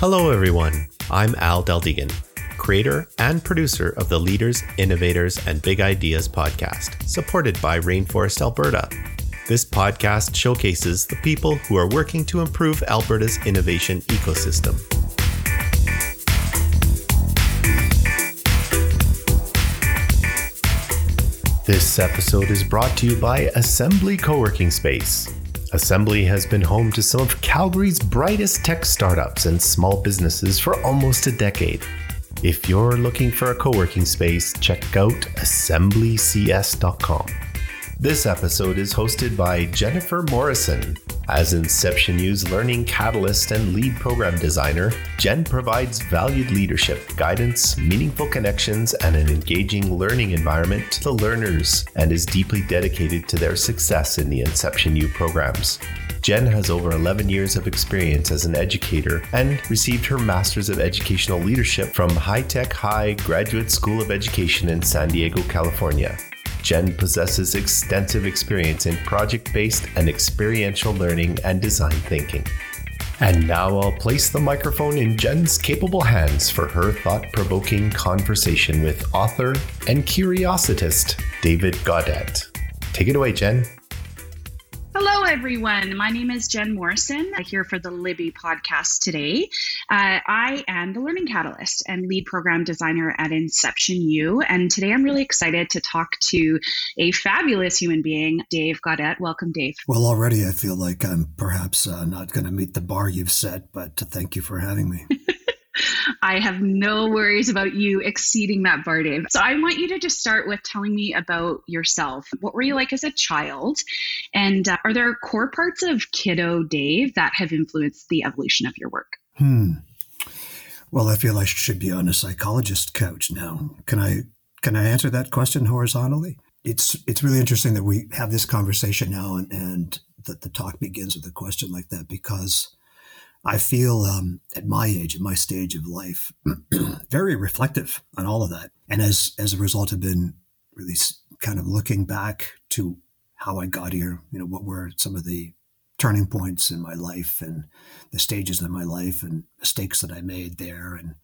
Hello, everyone. I'm Al Deldegan, creator and producer of the Leaders, Innovators, and Big Ideas podcast, supported by Rainforest Alberta. This podcast showcases the people who are working to improve Alberta's innovation ecosystem. This episode is brought to you by Assembly Co-working Space. Assembly has been home to some of Calgary's brightest tech startups and small businesses for almost a decade. If you're looking for a co working space, check out assemblycs.com. This episode is hosted by Jennifer Morrison. As Inception U's learning catalyst and lead program designer, Jen provides valued leadership, guidance, meaningful connections, and an engaging learning environment to the learners and is deeply dedicated to their success in the Inception U programs. Jen has over 11 years of experience as an educator and received her Master's of Educational Leadership from High Tech High Graduate School of Education in San Diego, California. Jen possesses extensive experience in project based and experiential learning and design thinking. And now I'll place the microphone in Jen's capable hands for her thought provoking conversation with author and curiositist David Gaudet. Take it away, Jen. Hello, everyone. My name is Jen Morrison. I'm here for the Libby podcast today. Uh, I am the Learning Catalyst and lead program designer at Inception U. And today I'm really excited to talk to a fabulous human being, Dave Gaudet. Welcome, Dave. Well, already I feel like I'm perhaps uh, not going to meet the bar you've set, but to thank you for having me. I have no worries about you exceeding that bar, Dave. So I want you to just start with telling me about yourself. What were you like as a child? And uh, are there core parts of Kiddo Dave that have influenced the evolution of your work? Hmm. Well, I feel I should be on a psychologist couch now. Can I can I answer that question horizontally? It's it's really interesting that we have this conversation now and, and that the talk begins with a question like that because I feel um, at my age, at my stage of life, very reflective on all of that. And as, as a result, have been really kind of looking back to how I got here, you know, what were some of the turning points in my life and the stages of my life and mistakes that I made there. And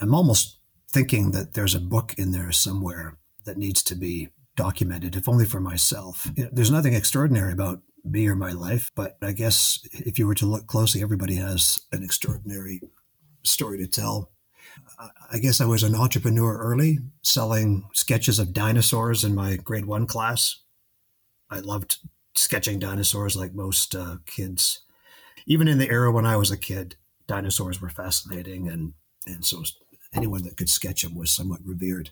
I'm almost thinking that there's a book in there somewhere that needs to be documented, if only for myself. You know, there's nothing extraordinary about me or my life. But I guess if you were to look closely, everybody has an extraordinary story to tell. I guess I was an entrepreneur early, selling sketches of dinosaurs in my grade one class. I loved sketching dinosaurs like most uh, kids. Even in the era when I was a kid, dinosaurs were fascinating, and and so anyone that could sketch them was somewhat revered.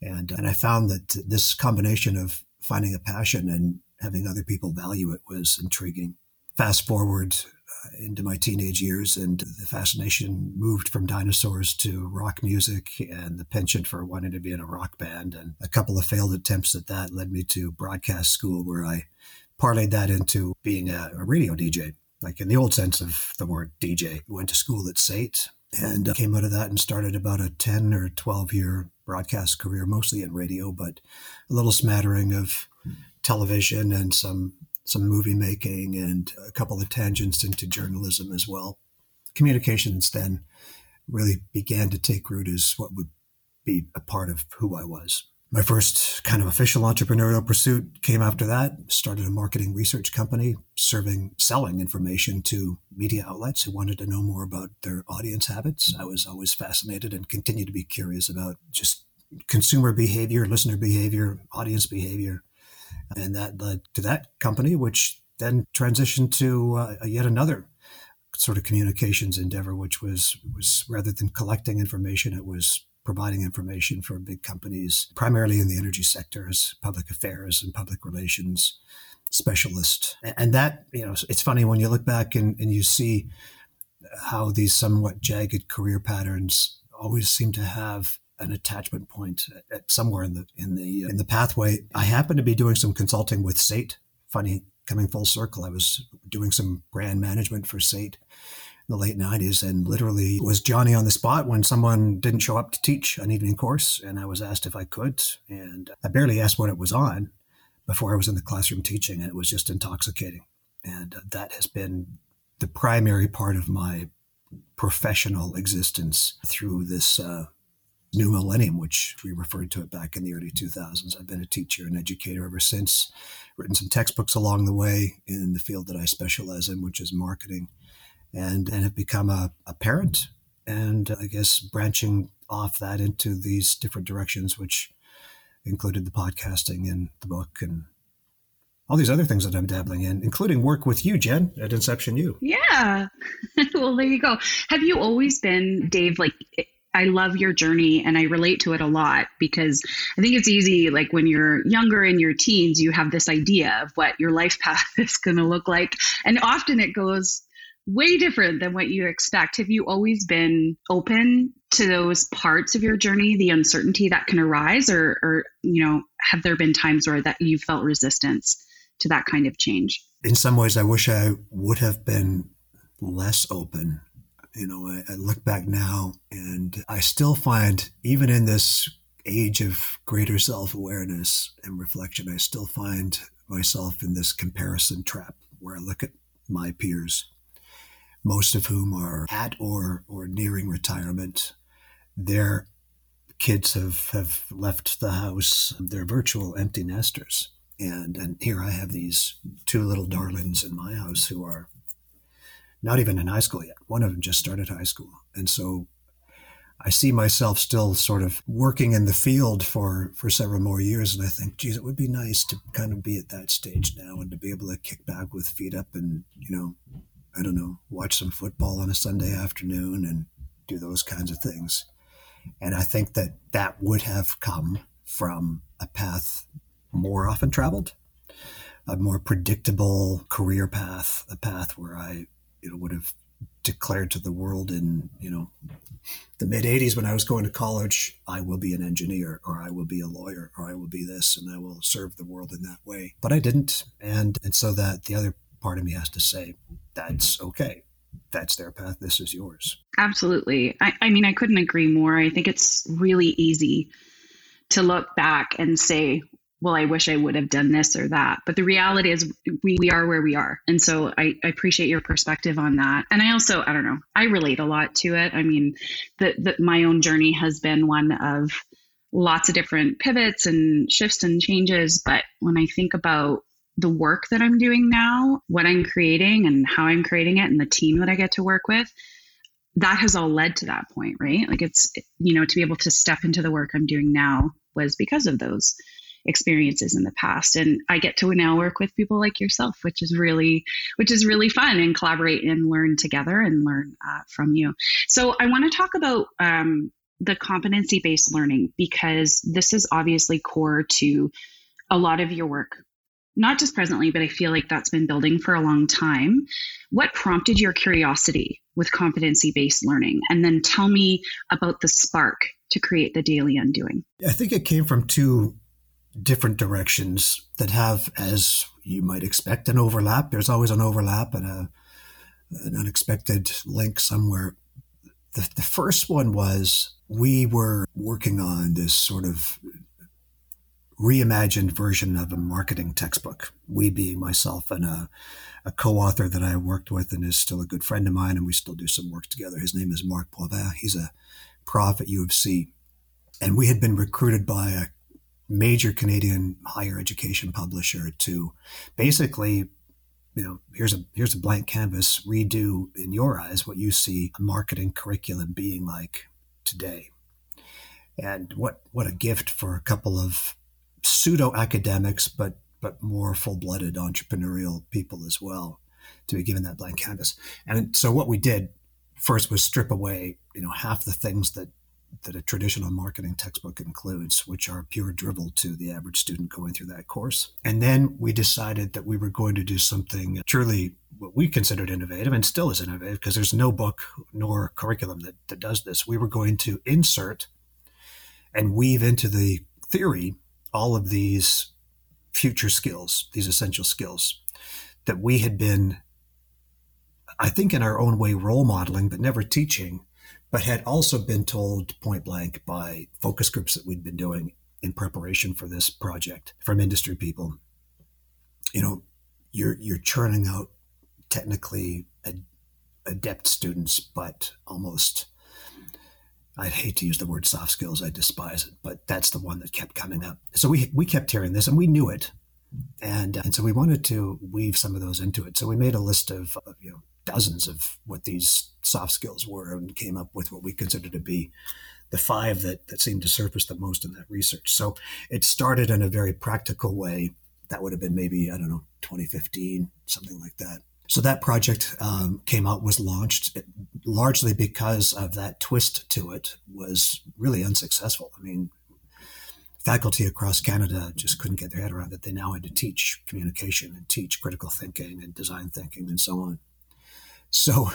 And and I found that this combination of finding a passion and having other people value it was intriguing. Fast forward uh, into my teenage years, and the fascination moved from dinosaurs to rock music and the penchant for wanting to be in a rock band. And a couple of failed attempts at that led me to broadcast school, where I parlayed that into being a, a radio DJ, like in the old sense of the word DJ. Went to school at SAIT and uh, came out of that and started about a 10 or 12 year broadcast career, mostly in radio, but a little smattering of television and some some movie making and a couple of tangents into journalism as well. Communications then really began to take root as what would be a part of who I was. My first kind of official entrepreneurial pursuit came after that. Started a marketing research company serving, selling information to media outlets who wanted to know more about their audience habits. I was always fascinated and continue to be curious about just consumer behavior, listener behavior, audience behavior, and that led to that company, which then transitioned to uh, yet another sort of communications endeavor, which was was rather than collecting information, it was providing information for big companies, primarily in the energy sector as public affairs and public relations specialist. And that, you know, it's funny when you look back and, and you see how these somewhat jagged career patterns always seem to have an attachment point at somewhere in the in the in the pathway. I happened to be doing some consulting with SAIT. Funny, coming full circle, I was doing some brand management for SAIT in the late 90s and literally was Johnny on the spot when someone didn't show up to teach an evening course and I was asked if I could and I barely asked what it was on before I was in the classroom teaching and it was just intoxicating and that has been the primary part of my professional existence through this uh, new millennium, which we referred to it back in the early 2000s. I've been a teacher and educator ever since, written some textbooks along the way in the field that I specialize in, which is marketing, and, and have become a, a parent. And I guess branching off that into these different directions, which included the podcasting and the book and all these other things that I'm dabbling in, including work with you, Jen, at Inception U. Yeah. well, there you go. Have you always been, Dave, like, I love your journey and I relate to it a lot because I think it's easy, like when you're younger in your teens, you have this idea of what your life path is going to look like. And often it goes way different than what you expect. Have you always been open to those parts of your journey, the uncertainty that can arise, or, or you know, have there been times where that you felt resistance to that kind of change? In some ways, I wish I would have been less open. You know, I, I look back now and I still find, even in this age of greater self awareness and reflection, I still find myself in this comparison trap where I look at my peers most of whom are at or, or nearing retirement. Their kids have, have left the house. They're virtual empty nesters. And, and here I have these two little darlings in my house who are not even in high school yet. One of them just started high school. And so I see myself still sort of working in the field for, for several more years. And I think, geez, it would be nice to kind of be at that stage now and to be able to kick back with feet up and, you know, I don't know, watch some football on a Sunday afternoon and do those kinds of things. And I think that that would have come from a path more often traveled, a more predictable career path, a path where I you know, would have declared to the world in you know the mid 80s when I was going to college, I will be an engineer or I will be a lawyer or I will be this and I will serve the world in that way. But I didn't. And and so that the other part of me has to say, that's okay. That's their path. This is yours. Absolutely. I, I mean, I couldn't agree more. I think it's really easy to look back and say, well, I wish I would have done this or that. But the reality is, we, we are where we are. And so I, I appreciate your perspective on that. And I also, I don't know, I relate a lot to it. I mean, that my own journey has been one of lots of different pivots and shifts and changes. But when I think about the work that I'm doing now, what I'm creating and how I'm creating it and the team that I get to work with, that has all led to that point, right? Like it's, you know, to be able to step into the work I'm doing now was because of those experiences in the past and i get to now work with people like yourself which is really which is really fun and collaborate and learn together and learn uh, from you so i want to talk about um, the competency based learning because this is obviously core to a lot of your work not just presently, but I feel like that's been building for a long time. What prompted your curiosity with competency based learning? And then tell me about the spark to create the Daily Undoing. I think it came from two different directions that have, as you might expect, an overlap. There's always an overlap and a, an unexpected link somewhere. The, the first one was we were working on this sort of reimagined version of a marketing textbook. We being myself and a, a co-author that I worked with and is still a good friend of mine, and we still do some work together. His name is Mark Boivin. He's a prof at U of C. And we had been recruited by a major Canadian higher education publisher to basically, you know, here's a here's a blank canvas, redo in your eyes what you see a marketing curriculum being like today. And what what a gift for a couple of pseudo academics, but but more full blooded entrepreneurial people as well to be given that blank canvas. And so what we did first was strip away, you know, half the things that that a traditional marketing textbook includes, which are pure drivel to the average student going through that course. And then we decided that we were going to do something truly what we considered innovative and still is innovative because there's no book nor curriculum that, that does this. We were going to insert and weave into the theory all of these future skills, these essential skills that we had been, I think, in our own way, role modeling, but never teaching, but had also been told point blank by focus groups that we'd been doing in preparation for this project from industry people. You know, you're you're churning out technically adept students, but almost I'd hate to use the word soft skills. I despise it, but that's the one that kept coming up. So we we kept hearing this, and we knew it, and and so we wanted to weave some of those into it. So we made a list of, of you know dozens of what these soft skills were, and came up with what we consider to be the five that that seemed to surface the most in that research. So it started in a very practical way. That would have been maybe I don't know 2015, something like that so that project um, came out, was launched largely because of that twist to it was really unsuccessful. I mean, faculty across Canada just couldn't get their head around that They now had to teach communication and teach critical thinking and design thinking and so on. So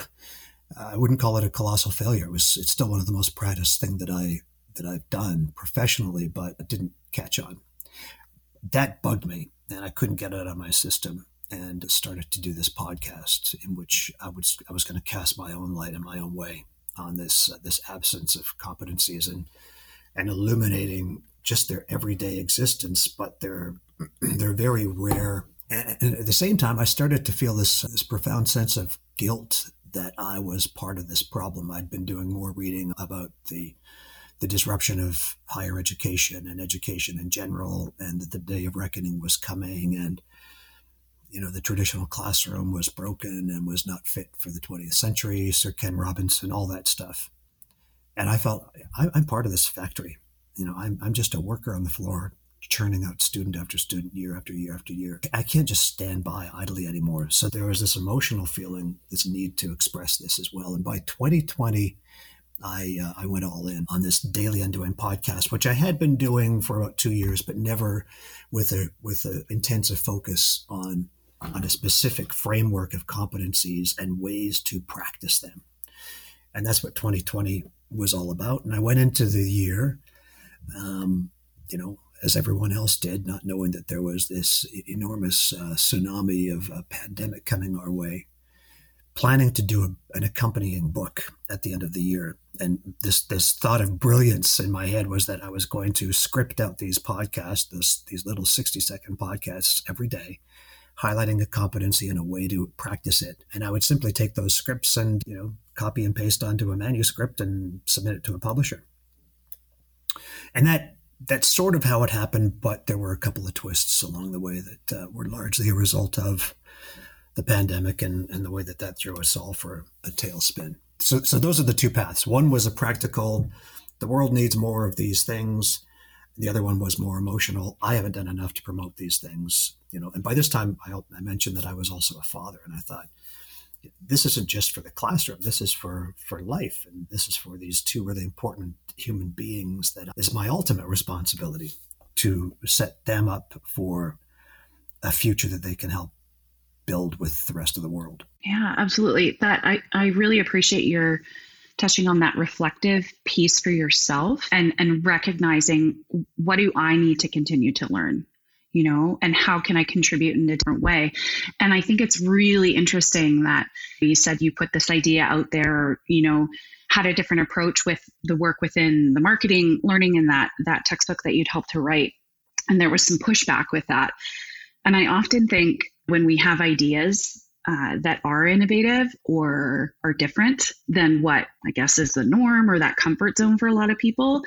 I wouldn't call it a colossal failure. It was it's still one of the most proudest thing that I that I've done professionally, but it didn't catch on. That bugged me, and I couldn't get it out of my system and started to do this podcast in which I was I was going to cast my own light in my own way on this uh, this absence of competencies and and illuminating just their everyday existence, but they're they're very rare. And, and at the same time, I started to feel this this profound sense of guilt that I was part of this problem. I'd been doing more reading about the the disruption of higher education and education in general, and that the day of reckoning was coming, and you know, the traditional classroom was broken and was not fit for the 20th century, Sir Ken Robinson, all that stuff. And I felt I, am part of this factory. You know, I'm, I'm just a worker on the floor, churning out student after student, year after year after year. I can't just stand by idly anymore. So there was this emotional feeling, this need to express this as well. And by 2020, I uh, I went all in on this daily undoing podcast, which I had been doing for about two years, but never with a with an intensive focus on on a specific framework of competencies and ways to practice them. And that's what 2020 was all about. And I went into the year, um, you know, as everyone else did, not knowing that there was this enormous uh, tsunami of a pandemic coming our way, planning to do a, an accompanying book at the end of the year. And this this thought of brilliance in my head was that I was going to script out these podcasts, this, these little 60 second podcasts every day, highlighting a competency and a way to practice it. And I would simply take those scripts and, you know, copy and paste onto a manuscript and submit it to a publisher. And that that's sort of how it happened, but there were a couple of twists along the way that uh, were largely a result of the pandemic and, and the way that that threw us all for a tailspin. So, so those are the two paths. One was a practical, the world needs more of these things. The other one was more emotional. I haven't done enough to promote these things, you know. And by this time, I, I mentioned that I was also a father, and I thought this isn't just for the classroom. This is for for life, and this is for these two really important human beings. That is my ultimate responsibility to set them up for a future that they can help build with the rest of the world. Yeah, absolutely. That I I really appreciate your touching on that reflective piece for yourself and and recognizing what do I need to continue to learn you know and how can i contribute in a different way? And i think it's really interesting that you said you put this idea out there you know had a different approach with the work within the marketing learning in that that textbook that you'd helped to write. And there was some pushback with that. And i often think when we have ideas uh, that are innovative or are different than what I guess is the norm or that comfort zone for a lot of people,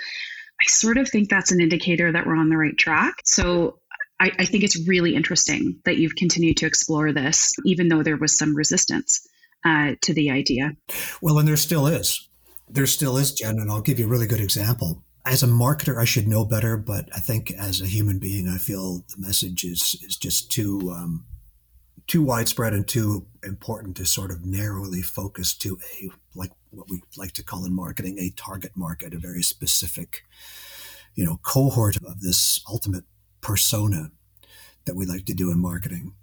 I sort of think that's an indicator that we're on the right track. So I, I think it's really interesting that you've continued to explore this, even though there was some resistance uh, to the idea. Well, and there still is. There still is, Jen, and I'll give you a really good example. As a marketer, I should know better, but I think as a human being, I feel the message is is just too um, too widespread and too important to sort of narrowly focus to a like what we like to call in marketing a target market, a very specific, you know, cohort of this ultimate persona that we like to do in marketing.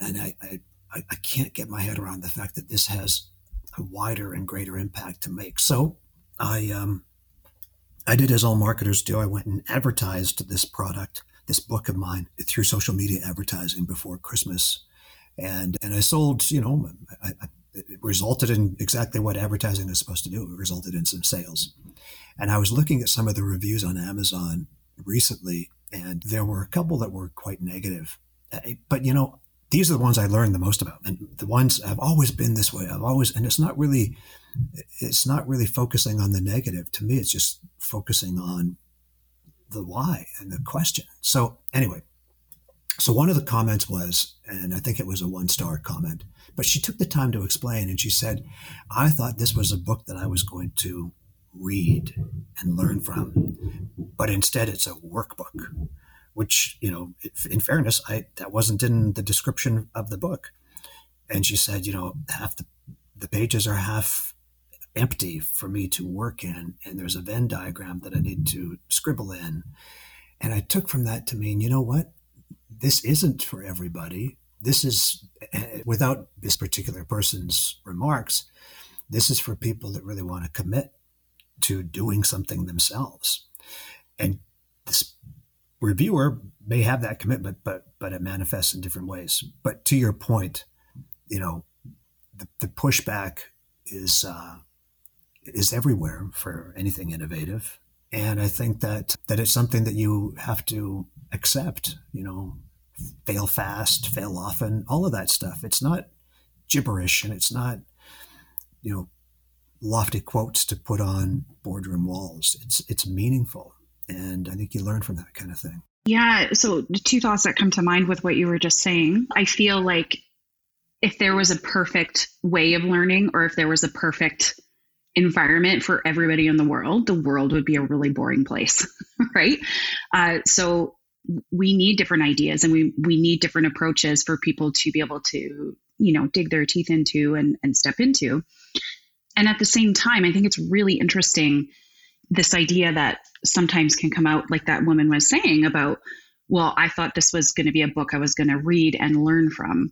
And I, I, I can't get my head around the fact that this has a wider and greater impact to make. So I um, I did as all marketers do. I went and advertised this product, this book of mine, through social media advertising before Christmas and and I sold. You know, I, I, it resulted in exactly what advertising is supposed to do. It resulted in some sales. And I was looking at some of the reviews on Amazon recently, and there were a couple that were quite negative. Uh, but you know, these are the ones I learned the most about, and the ones I've always been this way. I've always, and it's not really, it's not really focusing on the negative. To me, it's just focusing on the why and the question. So anyway, so one of the comments was, and I think it was a one star comment, but she took the time to explain, and she said, "I thought this was a book that I was going to read and learn from, but instead it's a workbook." which you know in fairness i that wasn't in the description of the book. And she said you know half the, the pages are half empty for me to work in and there's a venn diagram that i need to scribble in. And i took from that to mean you know what? This isn't for everybody. This is eh, without this particular person's remarks this is for people that really want to commit to doing something themselves and this reviewer may have that commitment, but but it manifests in different ways. But to your point, you know, the, the pushback is uh, is everywhere for anything innovative, and I think that that it's something that you have to accept. You know, fail fast, fail often, all of that stuff. It's not gibberish, and it's not you know lofty quotes to put on boardroom walls. It's it's meaningful and I think you learn from that kind of thing. Yeah. So, two thoughts that come to mind with what you were just saying. I feel like if there was a perfect way of learning or if there was a perfect environment for everybody in the world, the world would be a really boring place, right? Uh, so, we need different ideas and we, we need different approaches for people to be able to, you know, dig their teeth into and, and step into. And at the same time, I think it's really interesting this idea that sometimes can come out like that woman was saying about well i thought this was going to be a book i was going to read and learn from.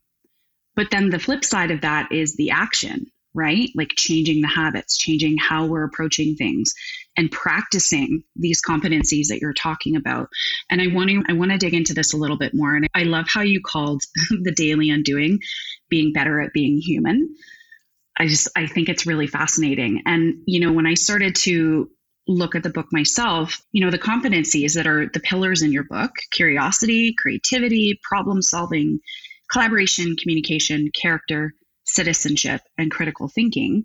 But then the flip side of that is the action right? Like changing the habits changing how we're approaching things and practicing these competencies that you're talking about. And i want to i want to dig into this a little bit more. And i love how you called the daily undoing being better at being human I just I think it's really fascinating. And you know, when I started to look at the book myself, you know, the competencies that are the pillars in your book curiosity, creativity, problem solving, collaboration, communication, character, citizenship, and critical thinking.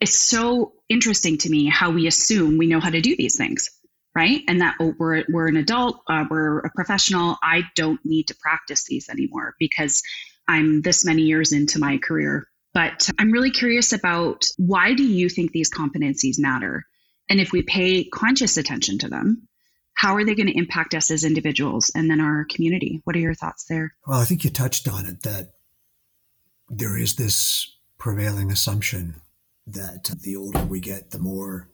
It's so interesting to me how we assume we know how to do these things, right? And that oh, we're, we're an adult, uh, we're a professional. I don't need to practice these anymore because I'm this many years into my career. But I'm really curious about why do you think these competencies matter? And if we pay conscious attention to them, how are they going to impact us as individuals and then our community? What are your thoughts there? Well, I think you touched on it that there is this prevailing assumption that the older we get, the more,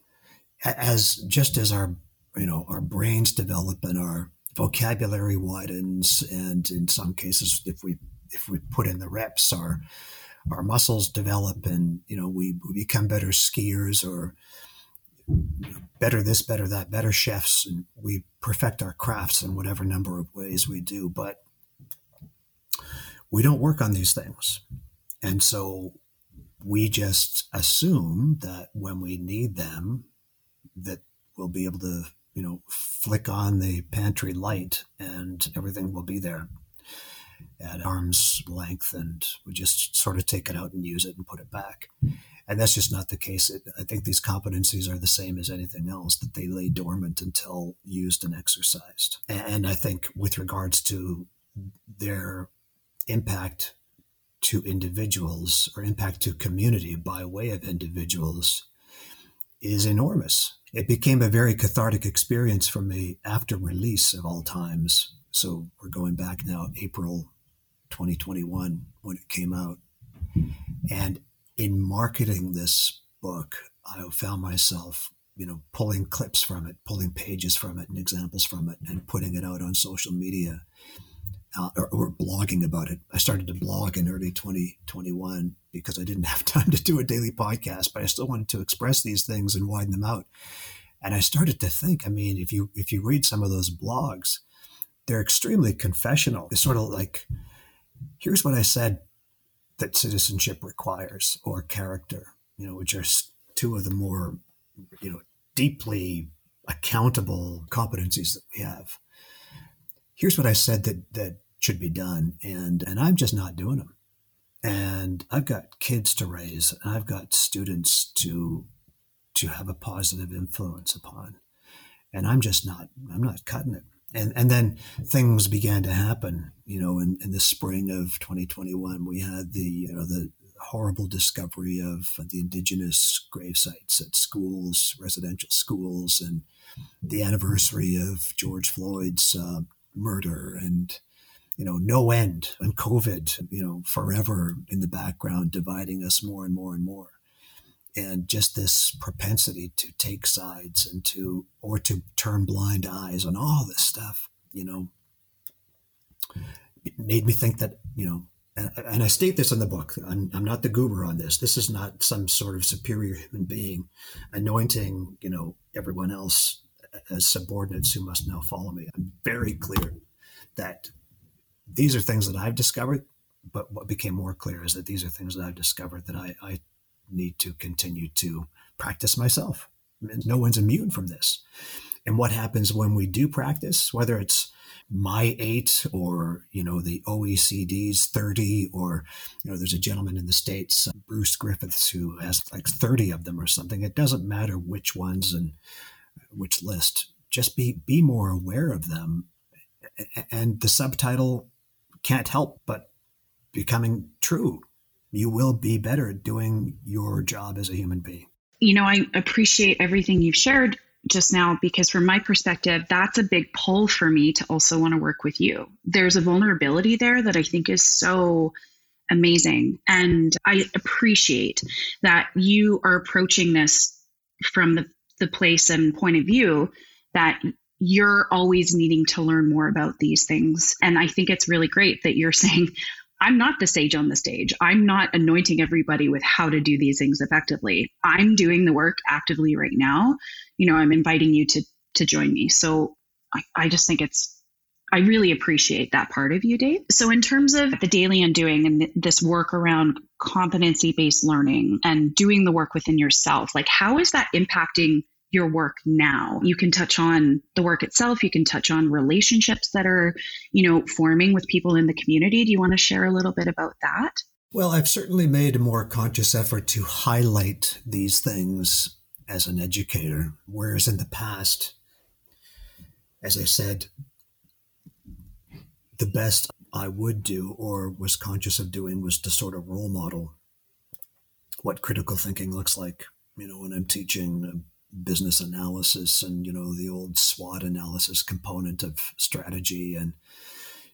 as just as our, you know, our brains develop and our vocabulary widens, and in some cases, if we if we put in the reps, our our muscles develop, and you know, we, we become better skiers or better this, better that, better chefs, and we perfect our crafts in whatever number of ways we do. But we don't work on these things. And so we just assume that when we need them, that we'll be able to, you know, flick on the pantry light and everything will be there at arm's length and we just sort of take it out and use it and put it back and that's just not the case. I think these competencies are the same as anything else that they lay dormant until used and exercised. And I think with regards to their impact to individuals or impact to community by way of individuals is enormous. It became a very cathartic experience for me after release of all times. So we're going back now, April 2021 when it came out. And in marketing this book, I found myself, you know, pulling clips from it, pulling pages from it, and examples from it, and putting it out on social media uh, or, or, blogging about it. I started to blog in early 2021 because I didn't have time to do a daily podcast, but I still wanted to express these things and widen them out. And I started to think, I mean, if you if you read some of those blogs, they're extremely confessional. It's sort of like, here's what I said that citizenship requires or character, you know, which are two of the more, you know, deeply accountable competencies that we have. Here's what I said that that should be done. And, and I'm just not doing them. And I've got kids to raise, and I've got students to, to have a positive influence upon. And I'm just not, I'm not cutting it. And, and then things began to happen, you know, in, in the spring of 2021, we had the, you know, the, horrible discovery of the indigenous grave sites at schools, residential schools, and the anniversary of George Floyd's uh, murder, and you know, no end, and COVID, you know, forever in the background, dividing us more and more and more, and just this propensity to take sides and to or to turn blind eyes on all this stuff, you know, made me think that you know and I state this in the book. I'm, I'm, not the goober on this. This is not some sort of superior human being anointing, you know, everyone else as subordinates who must now follow me. I'm very clear that these are things that I've discovered. But what became more clear is that these are things that I've discovered that I, I need to continue to practice myself. I mean, no one's immune from this. And what happens when we do practice, whether it's my eight or you know the oecd's 30 or you know there's a gentleman in the states uh, bruce griffiths who has like 30 of them or something it doesn't matter which ones and which list just be be more aware of them and the subtitle can't help but becoming true you will be better at doing your job as a human being. You know i appreciate everything you've shared just now because from my perspective that's a big pull for me to also want to work with you. There's a vulnerability there that i think is so amazing and i appreciate that you are approaching this from the, the place and point of view that you're always needing to learn more about these things. And i think it's really great that you're saying I'm not the sage on the stage. I'm not anointing everybody with how to do these things effectively. I'm doing the work actively right now. You know, I'm inviting you to to join me. So I, I just think it's I really appreciate that part of you, Dave. So, in terms of the daily undoing and this work around competency based learning and doing the work within yourself, like how is that impacting your work now. You can touch on the work itself. You can touch on relationships that are, you know, forming with people in the community. Do you want to share a little bit about that? Well, I've certainly made a more conscious effort to highlight these things as an educator, whereas in the past, as I said, the best I would do or was conscious of doing was to sort of role model what critical thinking looks like. You know, when I'm teaching business analysis and you know the old SWOT analysis component of strategy and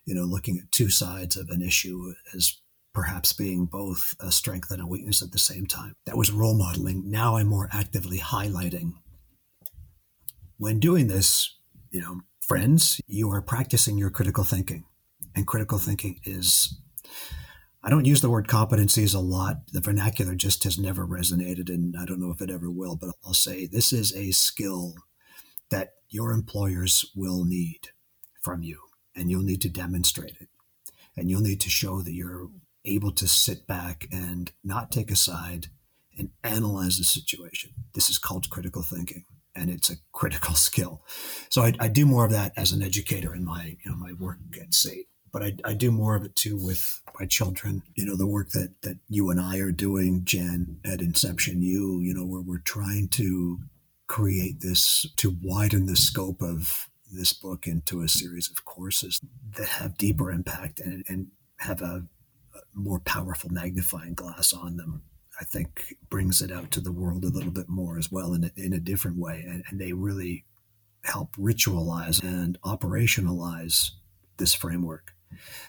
you know looking at two sides of an issue as perhaps being both a strength and a weakness at the same time. That was role modeling. Now I'm more actively highlighting. When doing this, you know, friends, you are practicing your critical thinking. And critical thinking is I don't use the word competencies a lot. The vernacular just has never resonated, and I don't know if it ever will, but I'll say this is a skill that your employers will need from you, and you'll need to demonstrate it. And you'll need to show that you're able to sit back and not take a side and analyze the situation. This is called critical thinking and it's a critical skill. So I, I, do more of that as an educator in my you know my work at SAIT but I, I do more of it too with my children. You know, the work that, that you and I are doing, Jen, at Inception U, you know, where we're trying to create this, to widen the scope of this book into a series of courses that have deeper impact and, and have a, a more powerful magnifying glass on them. I think brings it out to the world a little bit more as well in a, in a different way. And, and they really help ritualize and operationalize this framework.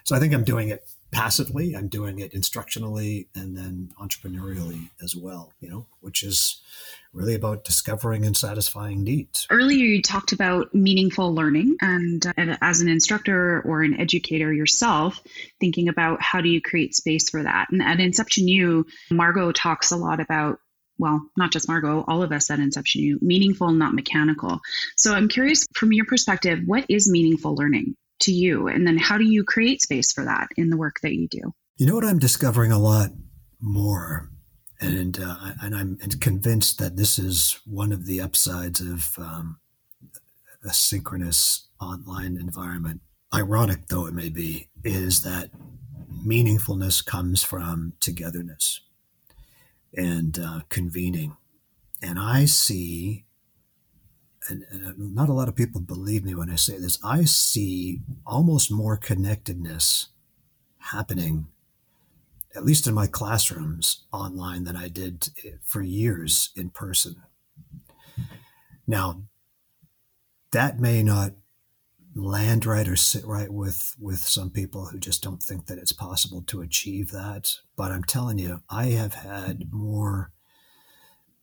So I think I'm doing it passively. I'm doing it instructionally and then entrepreneurially as well, you know, which is really about discovering and satisfying needs. Earlier, you talked about meaningful learning, and as an instructor or an educator yourself, thinking about how do you create space for that. And at Inception U, Margot talks a lot about well, not just Margot, all of us at Inception U, meaningful, not mechanical. So I'm curious from your perspective, what is meaningful learning? To you? And then how do you create space for that in the work that you do? You know what I'm discovering a lot more, and uh, and I'm convinced that this is one of the upsides of um, a synchronous online environment ironic though it may be, is that meaningfulness comes from togetherness and uh, convening. And I see, and, and uh, not a lot of people believe me when I say this, I see almost more connectedness happening, at least in my classrooms online, than I did eh, for years in person. Now, that may not land right or sit right with with some people who just don't think that it's possible to achieve that but i'm telling you i have had more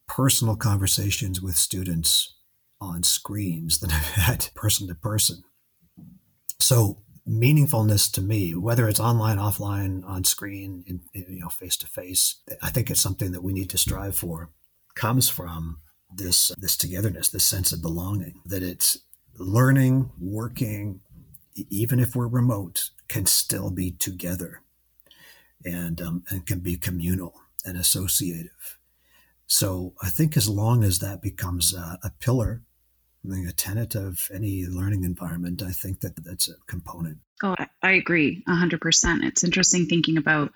personal conversations with students on screens than i've had person to person so meaningfulness to me whether it's online offline on screen in, you know face to face i think it's something that we need to strive for comes from this this togetherness this sense of belonging that it's learning, working, even if we're remote, can still be together and, um, and can be communal and associative. So I think as long as that becomes a, a pillar, a tenet of any learning environment, I think that that's a component. Oh, I agree 100%. It's interesting thinking about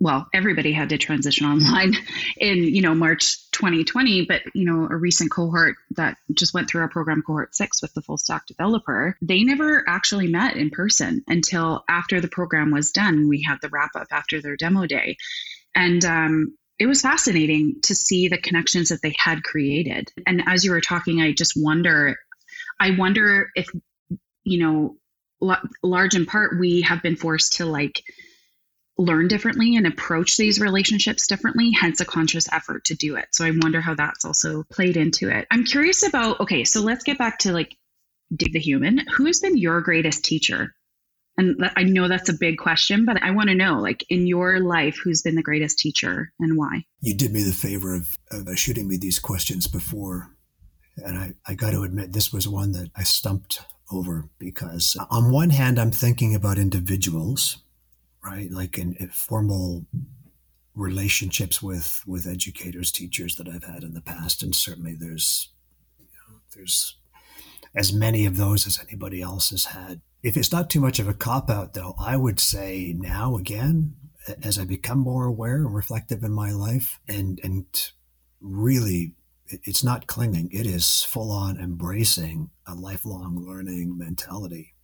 well, everybody had to transition online in, you know, March 2020, but, you know, a recent cohort that just went through our program cohort 6 with the full stack developer, they never actually met in person until after the program was done. We had the wrap up after their demo day. And um, it was fascinating to see the connections that they had created. And as you were talking, I just wonder I wonder if you know large in part we have been forced to like learn differently and approach these relationships differently, hence a conscious effort to do it. So I wonder how that's also played into it. I'm curious about okay, so let's get back to like dig the human. Who has been your greatest teacher? And I know that's a big question, but I want to know, like in your life, who's been the greatest teacher and why? You did me the favor of, of shooting me these questions before. And I, I got to admit, this was one that I stumped over because, uh, on one hand, I'm thinking about individuals right? Like in, in formal relationships with with educators, teachers that I've had in the past, and certainly there's you know, there's as many of those as anybody else has had. If it's not too much of a cop out, though, I would say now again, as I become more aware and reflective in my life, and and really, it's not clinging; it is full on embracing a lifelong learning mentality.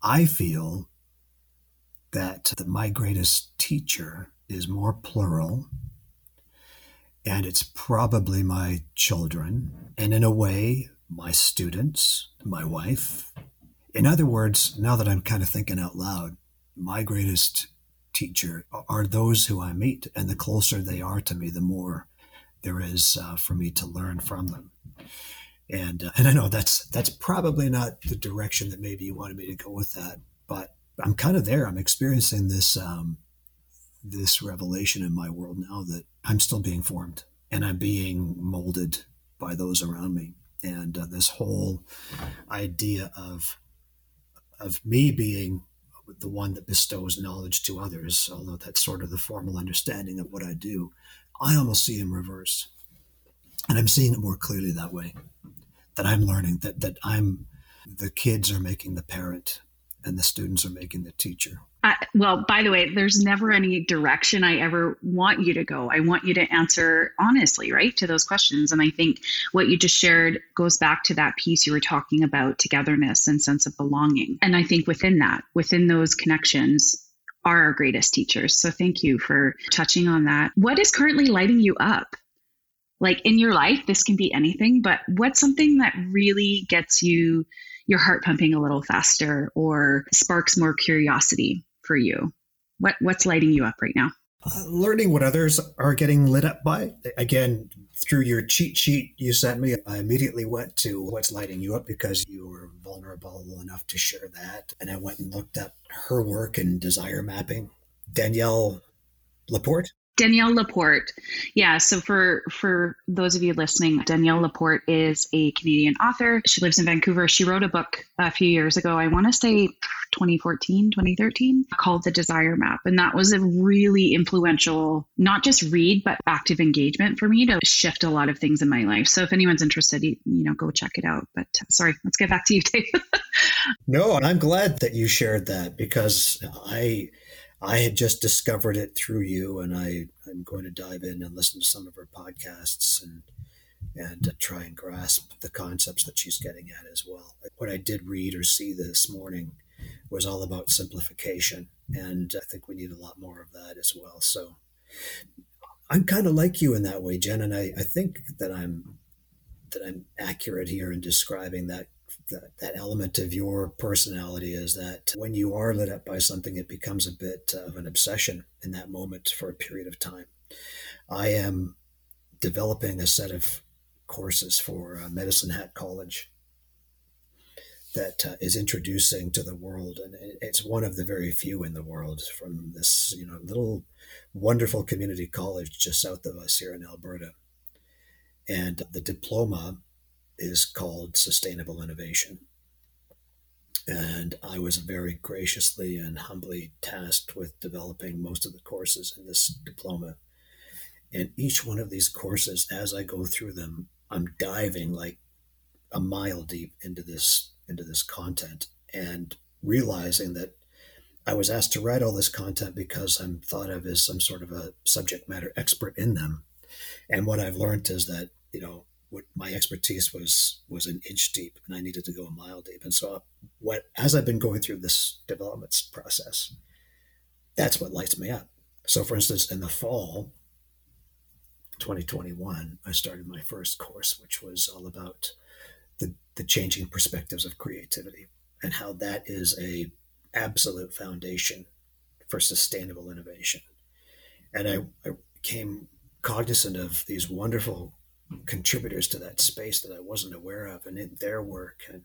I feel that my greatest teacher is more plural, and it's probably my children, and in a way, my students, my wife. In other words, now that I'm kind of thinking out loud, my greatest teacher are those who I meet, and the closer they are to me, the more there is uh, for me to learn from them. And uh, and I know that's that's probably not the direction that maybe you wanted me to go with that, but I'm kind of there. I'm experiencing this um, this revelation in my world now that I'm still being formed and I'm being molded by those around me. And uh, this whole idea of of me being the one that bestows knowledge to others, although that's sort of the formal understanding of what I do, I almost see in reverse. And I'm seeing it more clearly that way. That I'm learning that that I'm the kids are making the parent and the students are making the teacher. Uh, well, by the way, there's never any direction I ever want you to go. I want you to answer honestly, right, to those questions. And I think what you just shared goes back to that piece you were talking about togetherness and sense of belonging. And I think within that, within those connections, are our greatest teachers. So thank you for touching on that. What is currently lighting you up? Like in your life, this can be anything, but what's something that really gets you your heart pumping a little faster or sparks more curiosity for you? What what's lighting you up right now? Uh, learning what others are getting lit up by. Again, through your cheat sheet you sent me, I immediately went to what's lighting you up because you were vulnerable enough to share that. And I went and looked up her work in desire mapping. Danielle Laporte. Danielle Laporte. Yeah, so for for those of you listening, Danielle Laporte is a Canadian author. She lives in Vancouver. She wrote a book a few years ago. I want to say 2014, 2013, called The Desire Map, and that was a really influential not just read but active engagement for me to shift a lot of things in my life. So if anyone's interested, you, you know, go check it out. But uh, sorry, let's get back to you, Dave. no, I'm glad that you shared that because I I had just discovered it through you, and I, I'm going to dive in and listen to some of her podcasts and and try and grasp the concepts that she's getting at as well. What I did read or see this morning was all about simplification, and I think we need a lot more of that as well. So I'm kind of like you in that way, Jen, and I, I think that I'm that I'm accurate here in describing that that, that element of your personality is that when you are lit up by something, it becomes a bit of an obsession in that moment for a period of time. I am developing a set of courses for uh, Medicine Hat College that uh, is introducing to the world, and it's one of the very few in the world from this you know little wonderful community college just south of us here in Alberta. And the diploma is called Sustainable Innovation. And I was very graciously and humbly tasked with developing most of the courses in this diploma. And each one of these courses, as I go through them, I'm diving like a mile deep into this into this content and realizing that I was asked to write all this content because I'm thought of as some sort of a subject matter expert in them. And what I've learned is that, you know, what my expertise was was an inch deep and I needed to go a mile deep. And so uh, what as I've been going through this development process, that's what lights me up. So for instance, in the fall 2021, I started my first course, which was all about the, the changing perspectives of creativity and how that is a absolute foundation for sustainable innovation. And I, I became cognizant of these wonderful contributors to that space that I wasn't aware of, and in their work, and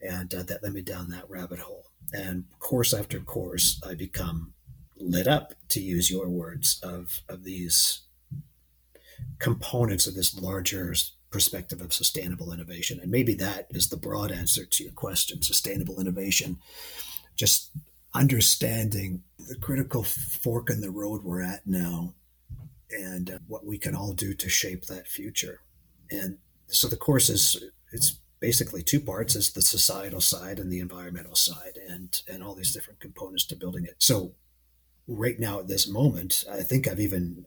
and uh, that led me down that rabbit hole. And course after course, I become lit up, to use your words, of of these components of this larger perspective of sustainable innovation. And maybe that is the broad answer to your question: sustainable innovation. Just understanding the critical fork in the road we're at now and uh, what we can all do to shape that future. And so the course is it's basically two parts: is the societal side and the environmental side, and and all these different components to building it. So right now at this moment, I think I've even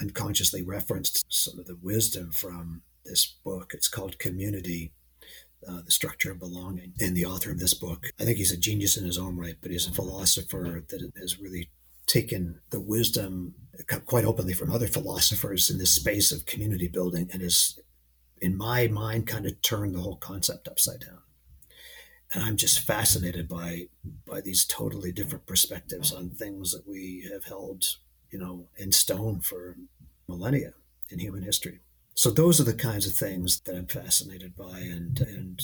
unconsciously referenced some of the wisdom from this book. It's called Community. Uh, the structure of belonging. And the author of this book, I think he's a genius in his own right, but he's a philosopher that has really taken the wisdom quite openly from other philosophers in this space of community building and has, in my mind, kind of turned the whole concept upside down. And I'm just fascinated by by these totally different perspectives on things that we have held, you know, in stone for millennia in human history. So those are the kinds of things that I'm fascinated by, and and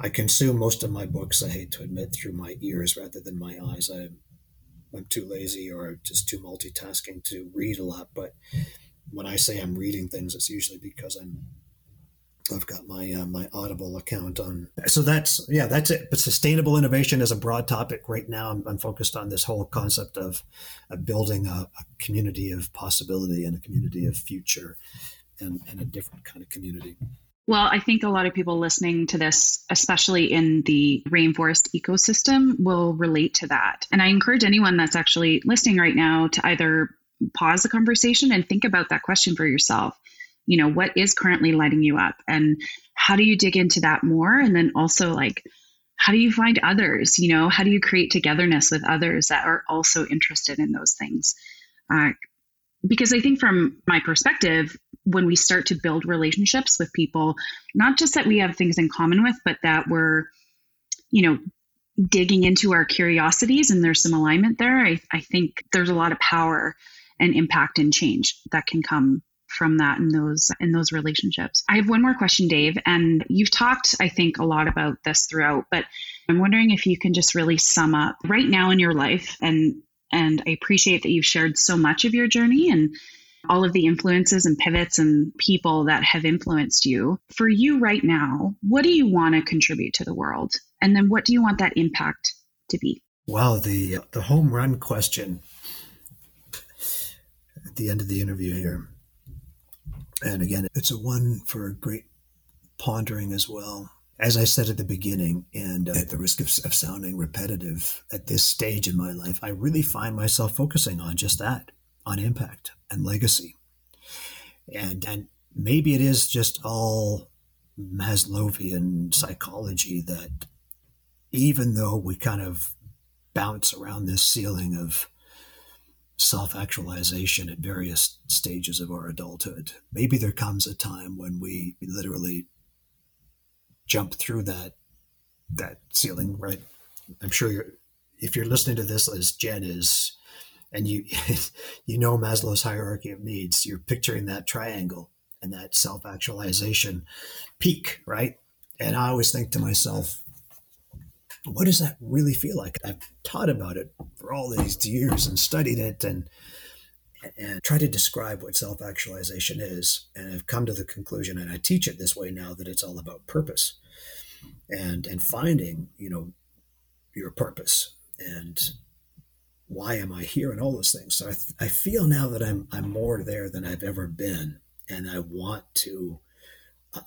I consume most of my books. I hate to admit through my ears rather than my eyes. I I'm too lazy or just too multitasking to read a lot. But when I say I'm reading things, it's usually because I'm I've got my uh, my Audible account on. So that's yeah, that's it. But sustainable innovation is a broad topic right now. I'm, I'm focused on this whole concept of, of building a, a, community of possibility and a community of future, and, and a different kind of community. Well, I think a lot of people listening to this, especially in the rainforest ecosystem, will relate to that. And I encourage anyone that's actually listening right now to either pause the conversation and think about that question for yourself. You know, what is currently lighting you up? And how do you dig into that more? And then also, like, how do you find others? You know, how do you create togetherness with others that are also interested in those things? Uh, because I think from my perspective, when we start to build relationships with people, not just that we have things in common with, but that we're, you know, digging into our curiosities and there's some alignment there, I, I think there's a lot of power and impact and change that can come from that in those in those relationships. I have one more question, Dave, and you've talked, I think, a lot about this throughout, but I'm wondering if you can just really sum up right now in your life and And I appreciate that you've shared so much of your journey and all of the influences and pivots and people that have influenced you. For you right now, what do you want to contribute to the world? And then what do you want that impact to be? Wow, the the home run question at the end of the interview here. And again, it's a one for great pondering as well. As I said at the beginning, and uh, at the risk of, of sounding repetitive at this stage in my life, I really find myself focusing on just that on impact and legacy. And, and maybe it is just all Maslowian psychology that even though we kind of bounce around this ceiling of self actualization at various stages of our adulthood, maybe there comes a time when we literally jump through that that ceiling, right? I'm sure you're if you're listening to this as Jen is, and you you know Maslow's hierarchy of needs, you're picturing that triangle and that self-actualization peak, right? And I always think to myself, what does that really feel like? I've taught about it for all these years and studied it and and try to describe what self-actualization is. And I've come to the conclusion, and I teach it this way now that it's all about purpose and and finding, you know, your purpose and why am I here and all those things. So I, I feel now that I'm I'm more there than I've ever been, and I want to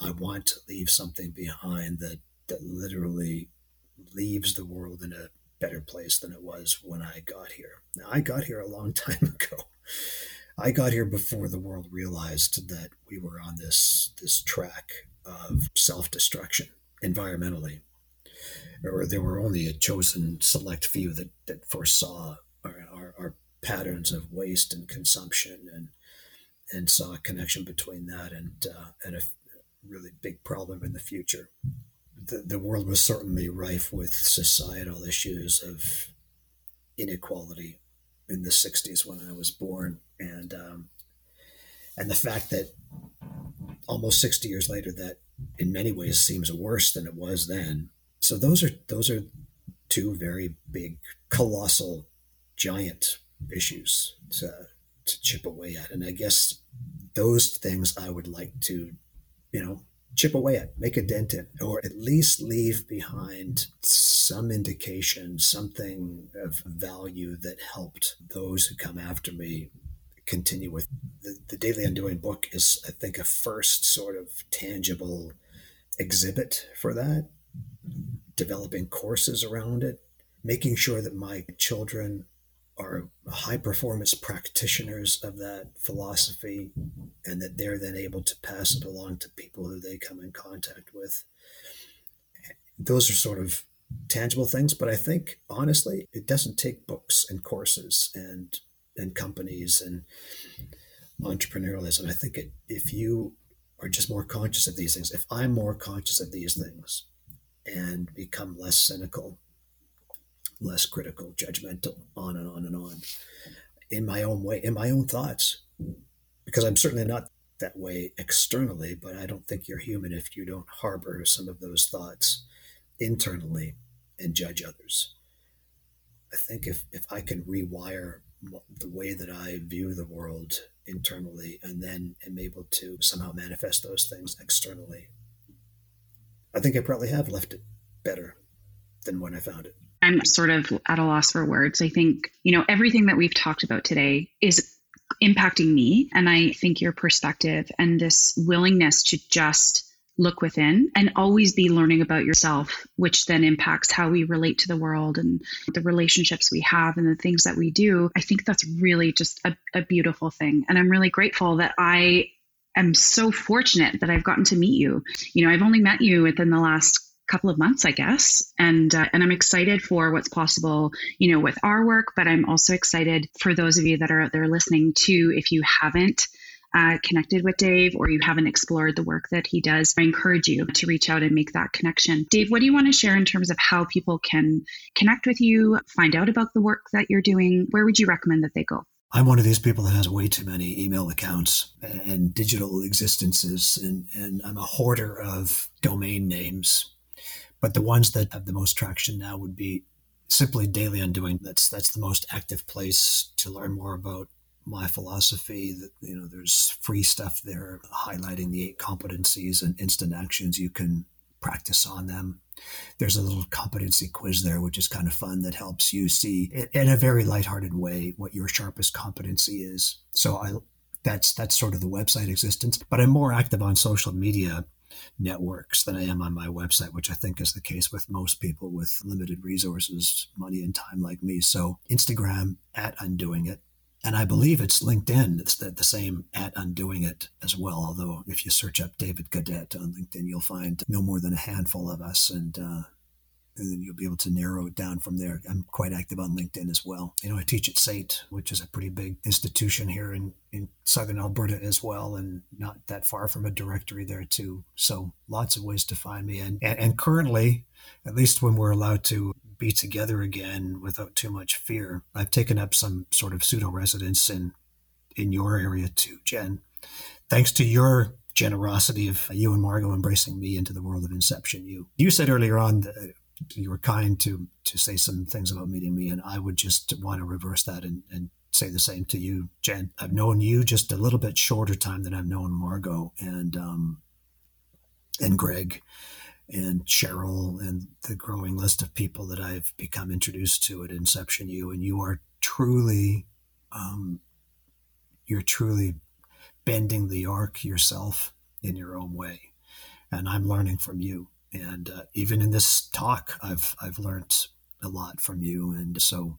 I want to leave something behind that that literally leaves the world in a better place than it was when I got here. Now I got here a long time ago. I got here before the world realized that we were on this this track of self-destruction environmentally or there were only a chosen select few that, that foresaw our, our, our patterns of waste and consumption and and saw a connection between that and uh, and a really big problem in the future. The, the world was certainly rife with societal issues of inequality in the 60s when I was born and um, and the fact that almost 60 years later that in many ways seems worse than it was then so those are those are two very big colossal giant issues to, to chip away at. And I guess those things I would like to, you know, chip away at, make a dent in, or at least leave behind some indication, something of value that helped those who come after me continue with. The, the Daily Undoing book is, I think, a first sort of tangible exhibit for that, developing courses around it, making sure that my children are high performance practitioners of that philosophy and that they're then able to pass it along to people who they come in contact with. Those are sort of tangible things, but I think honestly, it doesn't take books and courses and and companies and entrepreneurialism. I think it, if you are just more conscious of these things, if I'm more conscious of these things and become less cynical less critical, judgmental, on and on and on, in my own way, in my own thoughts, because I'm certainly not that way externally, but I don't think you're human if you don't harbor some of those thoughts internally and judge others. I think if, if I can rewire the way that I view the world internally and then am able to somehow manifest those things externally, I think I probably have left it better than when I found it. I'm sort of at a loss for words. I think, you know, everything that we've talked about today is impacting me. And I think your perspective and this willingness to just look within and always be learning about yourself, which then impacts how we relate to the world and the relationships we have and the things that we do. I think that's really just a, a beautiful thing. And I'm really grateful that I am so fortunate that I've gotten to meet you. You know, I've only met you within the last couple of months, I guess. And uh, and I'm excited for what's possible, you know, with our work. But I'm also excited for those of you that are out there listening too. If you haven't uh, connected with Dave or you haven't explored the work that he does, I encourage you to reach out and make that connection. Dave, what do you want to share in terms of how people can connect with you, find out about the work that you're doing? Where would you recommend that they go? I'm one of these people that has way too many email accounts and digital existences, and, and I'm a hoarder of domain names. But the ones that have the most traction now would be simply Daily Undoing. That's that's the most active place to learn more about my philosophy. That you know, there's free stuff there highlighting the eight competencies and instant actions you can practice on them. There's a little competency quiz there, which is kind of fun that helps you see in a very lighthearted way what your sharpest competency is. So I that's that's sort of the website existence. But I'm more active on social media networks than I am on my website, which I think is the case with most people with limited resources, money, and time like me. So Instagram at Undoing It. And I believe it's LinkedIn. It's the, the same at Undoing It as well. Although if you search up David Gaudette on LinkedIn, you'll find no more than a handful of us. And uh, and then you'll be able to narrow it down from there. I'm quite active on LinkedIn as well. You know, I teach at SAIT, which is a pretty big institution here in, in southern Alberta as well, and not that far from a directory there too. So lots of ways to find me. And, and, and currently, at least when we're allowed to be together again without too much fear, I've taken up some sort of pseudo residence in in your area too, Jen. Thanks to your generosity of you and Margot embracing me into the world of Inception. You you said earlier on that you were kind to to say some things about meeting me, and I would just want to reverse that and, and say the same to you, Jen. I've known you just a little bit shorter time than I've known Margot and um, and Greg and Cheryl and the growing list of people that I've become introduced to at Inception U. And you are truly, um, you're truly bending the arc yourself in your own way, and I'm learning from you and uh, even in this talk, I've I've learned a lot from you, and so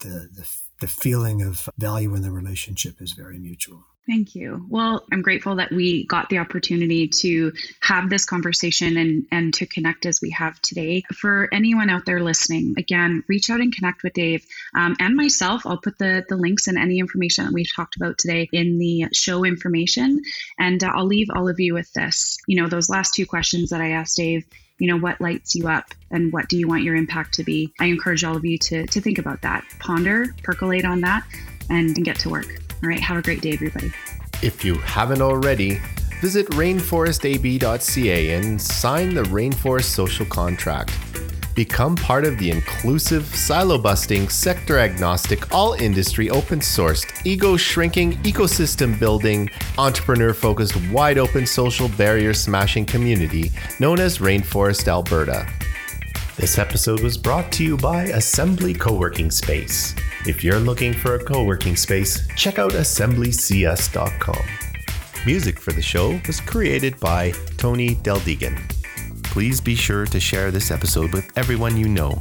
the the the feeling of value in the relationship is very mutual. Thank you. Well, I'm grateful that we got the opportunity to have this conversation and, and to connect as we have today. For anyone out there listening, again, reach out and connect with Dave um, and myself. I'll put the, the links and any information that we've talked about today in the show information. And uh, I'll leave all of you with this. You know, those last two questions that I asked Dave you know what lights you up and what do you want your impact to be i encourage all of you to, to think about that ponder percolate on that and, and get to work all right, have a great day, everybody. If you haven't already, visit rainforestab.ca and sign the Rainforest Social Contract. Become part of the inclusive, silo busting, sector agnostic, all industry open sourced, ego shrinking, ecosystem building, entrepreneur focused, wide open social barrier smashing community known as Rainforest Alberta. This episode was brought to you by Assembly Co-working Space. If you're looking for a co-working space, check out assemblycs.com. Music for the show was created by Tony Deldegan. Please be sure to share this episode with everyone you know.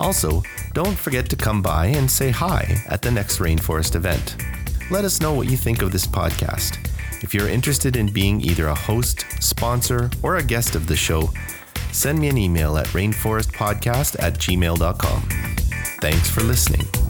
Also, don't forget to come by and say hi at the next Rainforest event. Let us know what you think of this podcast. If you're interested in being either a host, sponsor, or a guest of the show, send me an email at rainforestpodcast at gmail.com. Thanks for listening.